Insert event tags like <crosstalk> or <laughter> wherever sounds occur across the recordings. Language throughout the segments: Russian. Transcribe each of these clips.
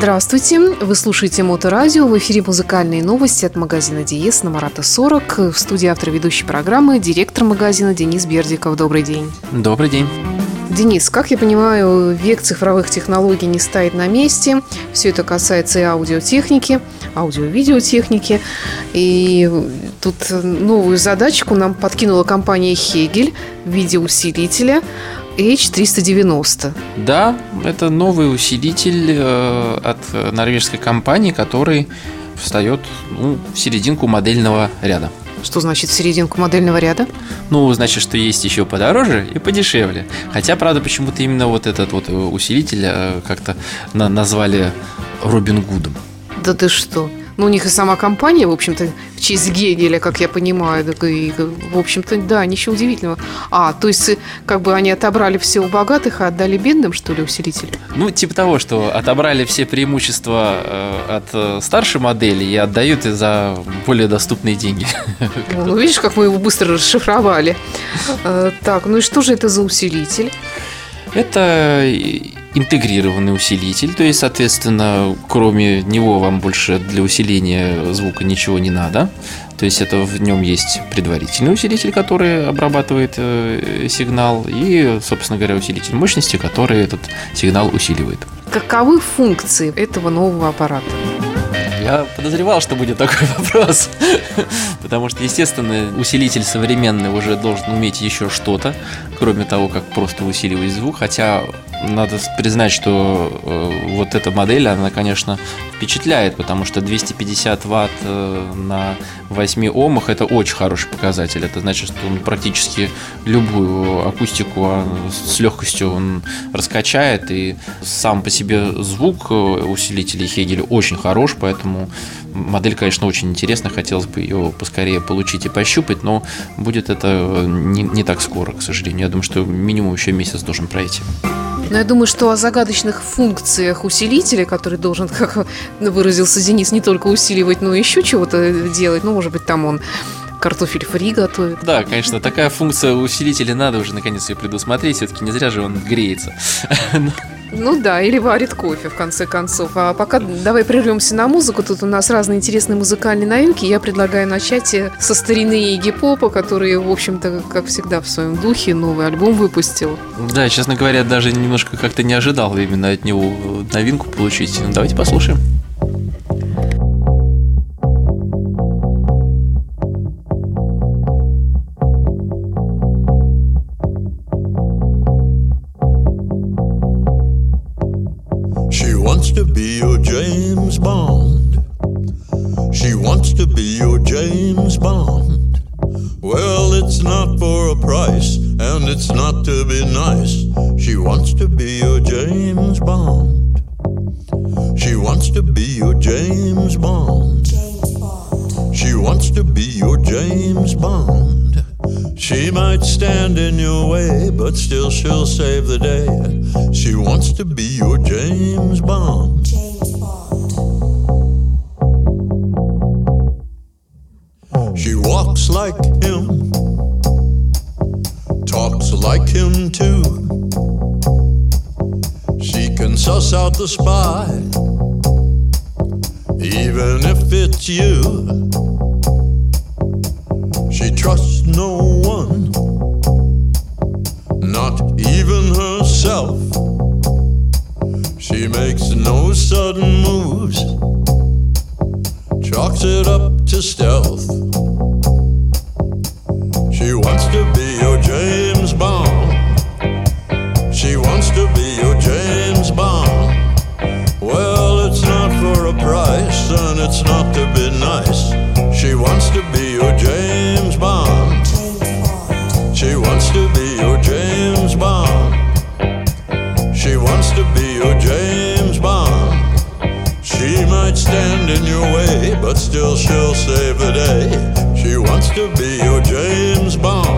Здравствуйте! Вы слушаете Моторадио. В эфире музыкальные новости от магазина Диес на Марата 40. В студии автор ведущей программы директор магазина Денис Бердиков. Добрый день. Добрый день. Денис, как я понимаю, век цифровых технологий не стоит на месте. Все это касается и аудиотехники, аудио-видеотехники. И тут новую задачку нам подкинула компания Хегель в виде усилителя H390. Да, это новый усилитель э, от норвежской компании, который встает ну, в серединку модельного ряда. Что значит в серединку модельного ряда? Ну, значит, что есть еще подороже и подешевле. Хотя, правда, почему-то именно вот этот вот усилитель э, как-то назвали Робин Гудом. Да ты что? Ну, у них и сама компания, в общем-то, в честь Гегеля, как я понимаю. И, в общем-то, да, ничего удивительного. А, то есть, как бы они отобрали все у богатых, а отдали бедным, что ли, усилитель? Ну, типа того, что отобрали все преимущества э, от э, старшей модели и отдают за более доступные деньги. <laughs> Ну, видишь, как мы его быстро расшифровали. Э, так, ну и что же это за усилитель? Это интегрированный усилитель, то есть, соответственно, кроме него вам больше для усиления звука ничего не надо. То есть это в нем есть предварительный усилитель, который обрабатывает э, сигнал, и, собственно говоря, усилитель мощности, который этот сигнал усиливает. Каковы функции этого нового аппарата? Я подозревал, что будет такой <laughs> вопрос. Потому что, естественно, усилитель современный уже должен уметь еще что-то, кроме того, как просто усиливать звук. Хотя надо признать, что э, вот эта модель, она, конечно, впечатляет, потому что 250 ватт э, на 8 омах это очень хороший показатель. Это значит, что он практически любую акустику а, с легкостью он раскачает. И сам по себе звук э, усилителей Хегеля очень хорош, поэтому модель, конечно, очень интересна. Хотелось бы ее поскорее получить и пощупать, но будет это не, не так скоро, к сожалению. Я думаю, что минимум еще месяц должен пройти. Но я думаю, что о загадочных функциях усилителя, который должен, <laughs> как выразился Денис, не только усиливать, но и еще чего-то делать. Ну, может быть, там он картофель фри готовит. Да, конечно, такая функция усилителя надо уже наконец ее предусмотреть. Все-таки не зря же он греется. <laughs> Ну да, или варит кофе, в конце концов. А пока давай прервемся на музыку. Тут у нас разные интересные музыкальные новинки. Я предлагаю начать со старины Игги Попа, который, в общем-то, как всегда, в своем духе новый альбом выпустил. Да, честно говоря, даже немножко как-то не ожидал именно от него новинку получить. Ну, давайте послушаем. it's not to be nice. She wants to be your James Bond. She wants to be your James Bond. James Bond. She wants to be your James Bond. She might stand in your way, but still she'll save the day. She wants to be your James Bond. James Bond. She walks like like him too. She can suss out the spy, even if it's you. She trusts no one not even herself. She makes no sudden moves, chalks it up to stealth. Wants to be your James Bond. She might stand in your way, but still she'll save the day. She wants to be your James Bond.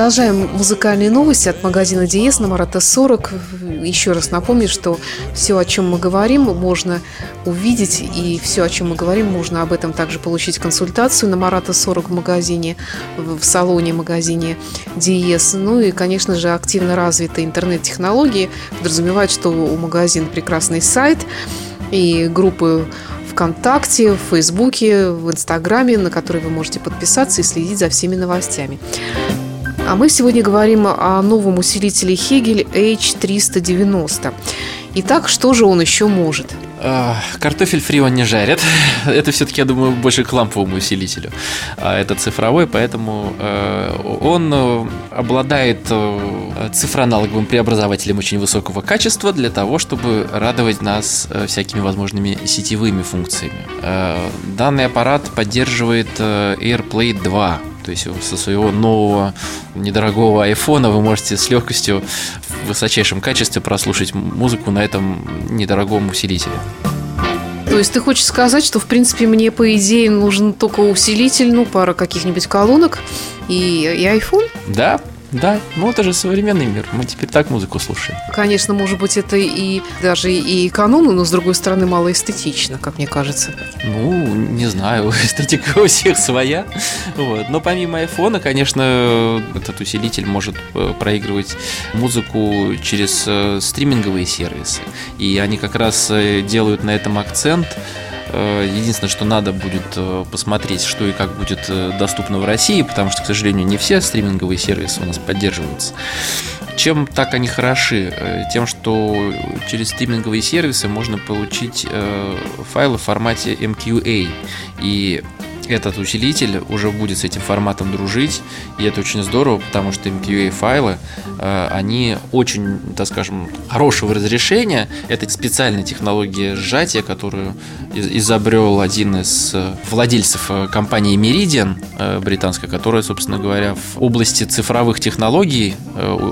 Продолжаем музыкальные новости от магазина Диес на Марата 40. Еще раз напомню, что все, о чем мы говорим, можно увидеть, и все, о чем мы говорим, можно об этом также получить консультацию на Марата 40 в магазине, в салоне магазине Диес. Ну и, конечно же, активно развитые интернет-технологии подразумевают, что у магазина прекрасный сайт и группы ВКонтакте, в Фейсбуке, в Инстаграме, на который вы можете подписаться и следить за всеми новостями. А мы сегодня говорим о новом усилителе Hegel H390. Итак, что же он еще может? А, картофель фри он не жарит. <laughs> Это все-таки, я думаю, больше к ламповому усилителю. А это цифровой, поэтому э, он э, обладает э, цифроаналоговым преобразователем очень высокого качества для того, чтобы радовать нас всякими возможными сетевыми функциями. Данный аппарат поддерживает AirPlay 2, то есть со своего нового недорогого айфона вы можете с легкостью в высочайшем качестве прослушать музыку на этом недорогом усилителе. То есть ты хочешь сказать, что в принципе мне по идее нужен только усилитель, ну пара каких-нибудь колонок и, и iPhone? Да, да, ну это же современный мир. Мы теперь так музыку слушаем. Конечно, может быть, это и даже и экономно, но с другой стороны мало эстетично, как мне кажется. Ну, не знаю, <laughs> эстетика у всех своя. Вот. Но помимо айфона, конечно, этот усилитель может э, проигрывать музыку через э, стриминговые сервисы. И они как раз э, делают на этом акцент. Э, единственное, что надо будет э, посмотреть, что и как будет э, доступно в России, потому что, к сожалению, не все стриминговые сервисы у нас поддерживаются. Чем так они хороши? Тем, что через стриминговые сервисы можно получить файлы в формате MQA. И этот усилитель уже будет с этим форматом дружить, и это очень здорово, потому что MQA файлы, э, они очень, так скажем, хорошего разрешения. Это специальная технология сжатия, которую изобрел один из э, владельцев э, компании Meridian британской, которая, собственно говоря, в области цифровых технологий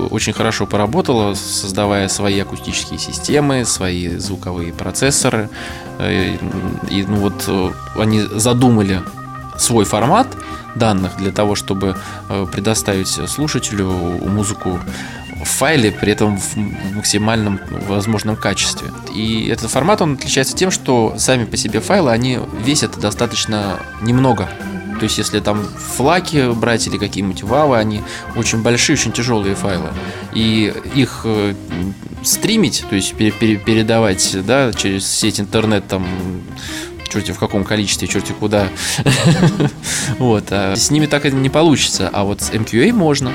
очень хорошо поработала, создавая свои акустические системы, свои звуковые процессоры. И ну вот они задумали свой формат данных для того, чтобы э, предоставить слушателю музыку в файле, при этом в максимальном возможном качестве. И этот формат, он отличается тем, что сами по себе файлы, они весят достаточно немного. То есть, если там флаки брать или какие-нибудь вавы, они очень большие, очень тяжелые файлы. И их э, стримить, то есть передавать да, через сеть интернет там черти в каком количестве, черти куда. <laughs> Вот. А с ними так это не получится, а вот с MQA можно.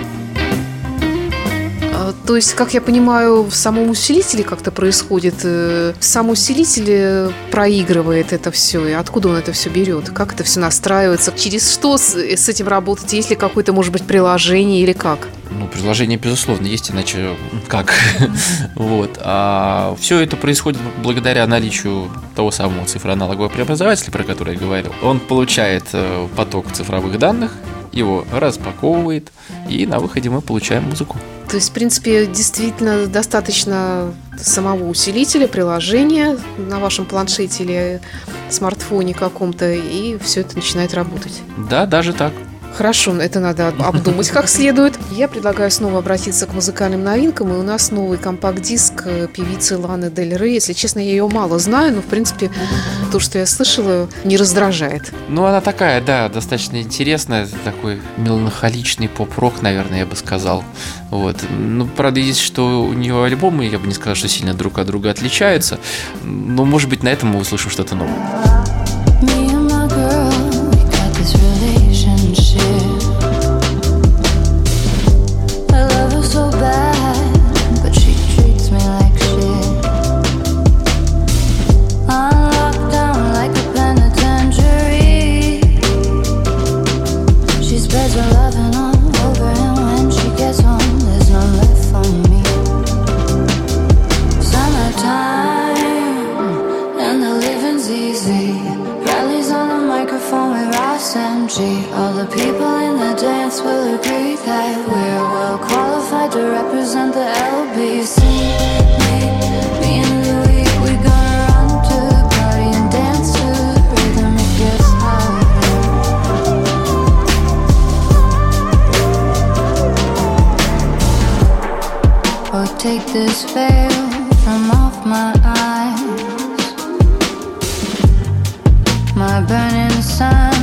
То есть, как я понимаю, в самом усилителе как-то происходит. Э, сам усилитель э, проигрывает это все. И откуда он это все берет? Как это все настраивается? Через что с, с этим работать? Есть ли какое-то, может быть, приложение или как? Ну, приложение, безусловно, есть, иначе как? <laughs> вот. А все это происходит благодаря наличию того самого цифроаналогового преобразователя, про который я говорил. Он получает э, поток цифровых данных, его распаковывает, и на выходе мы получаем музыку. То есть, в принципе, действительно достаточно самого усилителя, приложения на вашем планшете или смартфоне каком-то, и все это начинает работать. Да, даже так. Хорошо, это надо обдумать как следует. Я предлагаю снова обратиться к музыкальным новинкам. И у нас новый компакт-диск э, певицы Ланы Дель Рей. Если честно, я ее мало знаю, но, в принципе, то, что я слышала, не раздражает. Ну, она такая, да, достаточно интересная. Такой меланхоличный поп-рок, наверное, я бы сказал. Вот. Ну, правда, есть, что у нее альбомы, я бы не сказал, что сильно друг от друга отличаются. Но, может быть, на этом мы услышим что-то новое. All the people in the dance will agree that we're well qualified to represent the LBC. Me, me and we gonna run to the party and dance to the rhythm. It gets. Oh, take this veil from off my eyes. My burning sun.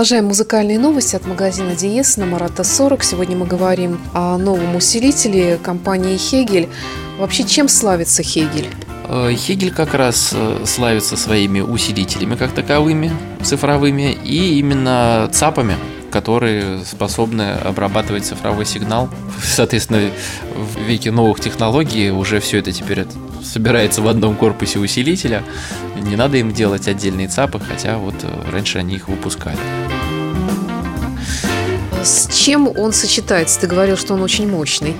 Продолжаем музыкальные новости от магазина Диес на Марата 40. Сегодня мы говорим о новом усилителе компании Хегель. Вообще, чем славится Хегель? Э, Хегель как раз э, славится своими усилителями как таковыми, цифровыми, и именно ЦАПами, которые способны обрабатывать цифровой сигнал. Соответственно, в веке новых технологий уже все это теперь собирается в одном корпусе усилителя. Не надо им делать отдельные ЦАПы, хотя вот э, раньше они их выпускали. С чем он сочетается? Ты говорил, что он очень мощный.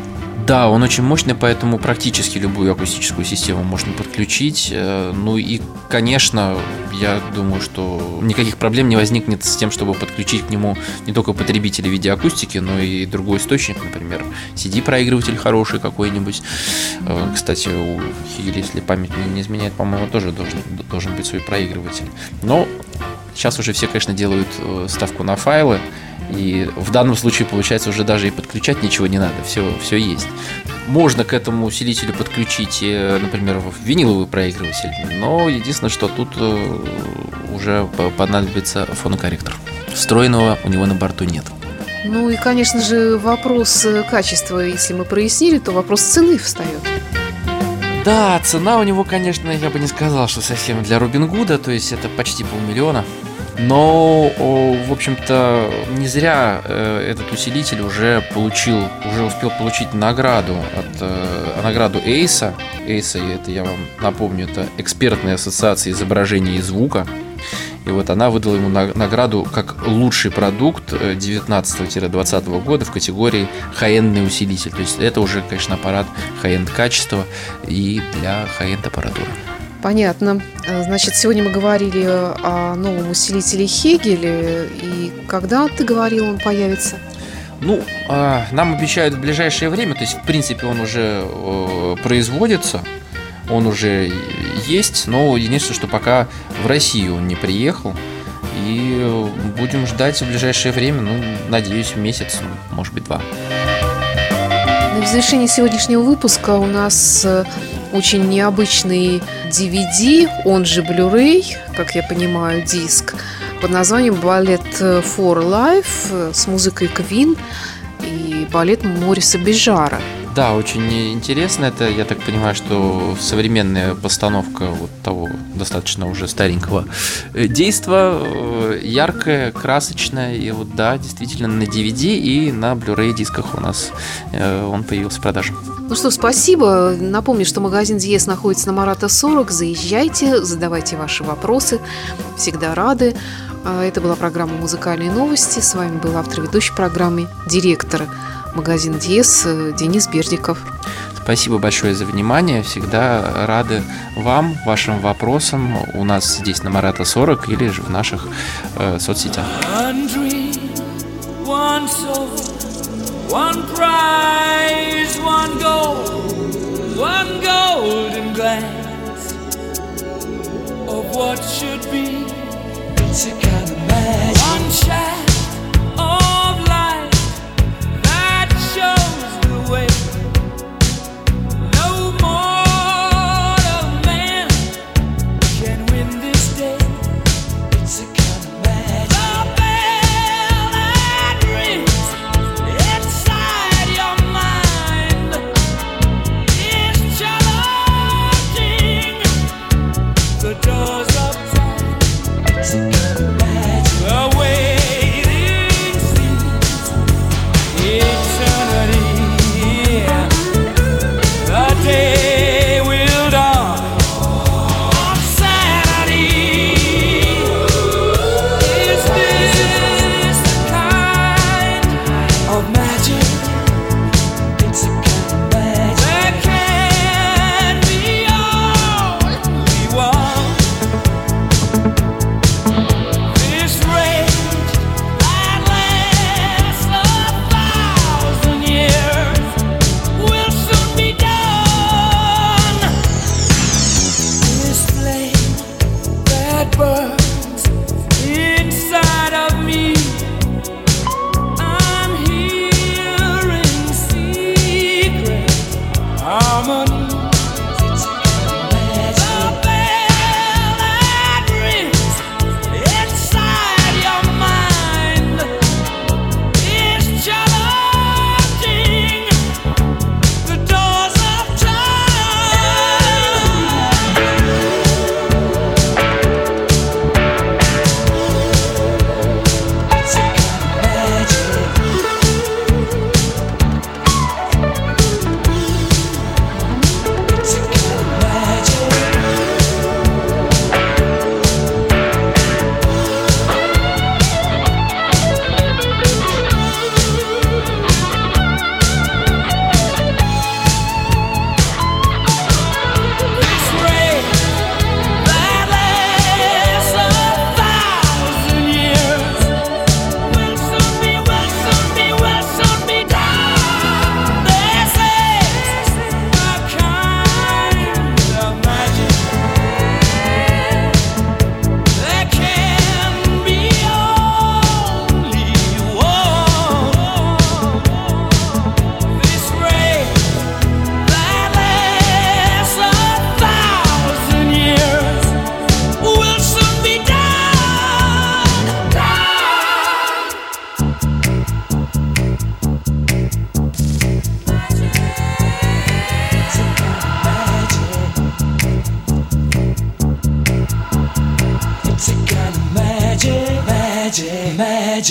Да, он очень мощный, поэтому практически любую акустическую систему можно подключить. Э, Ну и, конечно, я думаю, что никаких проблем не возникнет с тем, чтобы подключить к нему не только потребители видеоакустики, но и другой источник, например, CD-проигрыватель хороший какой-нибудь. Э, Кстати, у Хигеля, если память не изменяет, по-моему, тоже должен, должен быть свой проигрыватель. Но сейчас уже все, конечно, делают э, ставку на файлы, и в данном случае, получается, уже даже и подключать ничего не надо, все, все есть. Можно к этому усилителю подключить, э, например, виниловый проигрыватель, но единственное, что тут э, уже по- понадобится фонокорректор. Встроенного у него на борту нет. Ну и, конечно же, вопрос качества, если мы прояснили, то вопрос цены встает. Да, цена у него, конечно, я бы не сказал, что совсем для Робин Гуда, то есть это почти полмиллиона. Но, в общем-то, не зря э, этот усилитель уже получил, уже успел получить награду от э, награду Эйса. Эйса, это я вам напомню, это экспертная ассоциация изображения и звука. И вот она выдала ему на- награду как лучший продукт э, 19-20 года в категории high-end усилитель. То есть это уже, конечно, аппарат high-end качества и для high-end аппаратуры. Понятно. Э, Значит, сегодня мы говорили о новом усилителе Хегель. И когда, ты говорил, он появится? Ну, а, нам обещают в ближайшее время, то есть, в принципе, он уже э, производится, он уже есть, но единственное, что пока в Россию он не приехал. И будем ждать в ближайшее время, ну, надеюсь, месяц, ну, может быть, два. Ну, В завершении сегодняшнего выпуска у нас э, очень необычный DVD, он же Blu-ray, как я понимаю, диск, под названием «Балет for Life» с музыкой Queen и балет Мориса Бежара. Да, очень интересно. Это, я так понимаю, что современная постановка вот того достаточно уже старенького э, действа, э, яркая, красочная. И вот да, действительно на DVD и на Blu-ray дисках у нас э, он появился в продаже. Ну что, спасибо. Напомню, что магазин Диес находится на Марата 40. Заезжайте, задавайте ваши вопросы. Всегда рады. Это была программа «Музыкальные новости». С вами был автор ведущей программы, директор магазин Диес э, Денис Бердиков. Спасибо большое за внимание. Всегда рады вам, вашим вопросам. У нас здесь на Марата 40 или же в наших э, соцсетях. One prize, one goal, one golden glance of what should be. It's a kind of magic. One shine.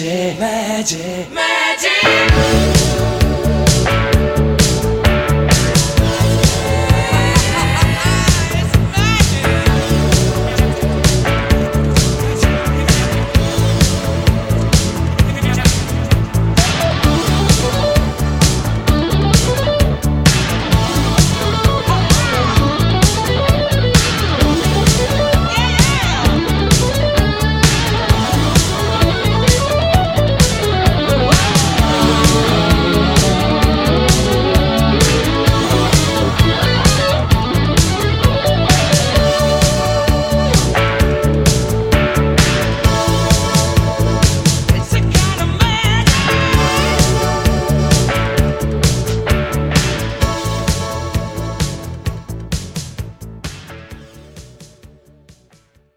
magic, magic.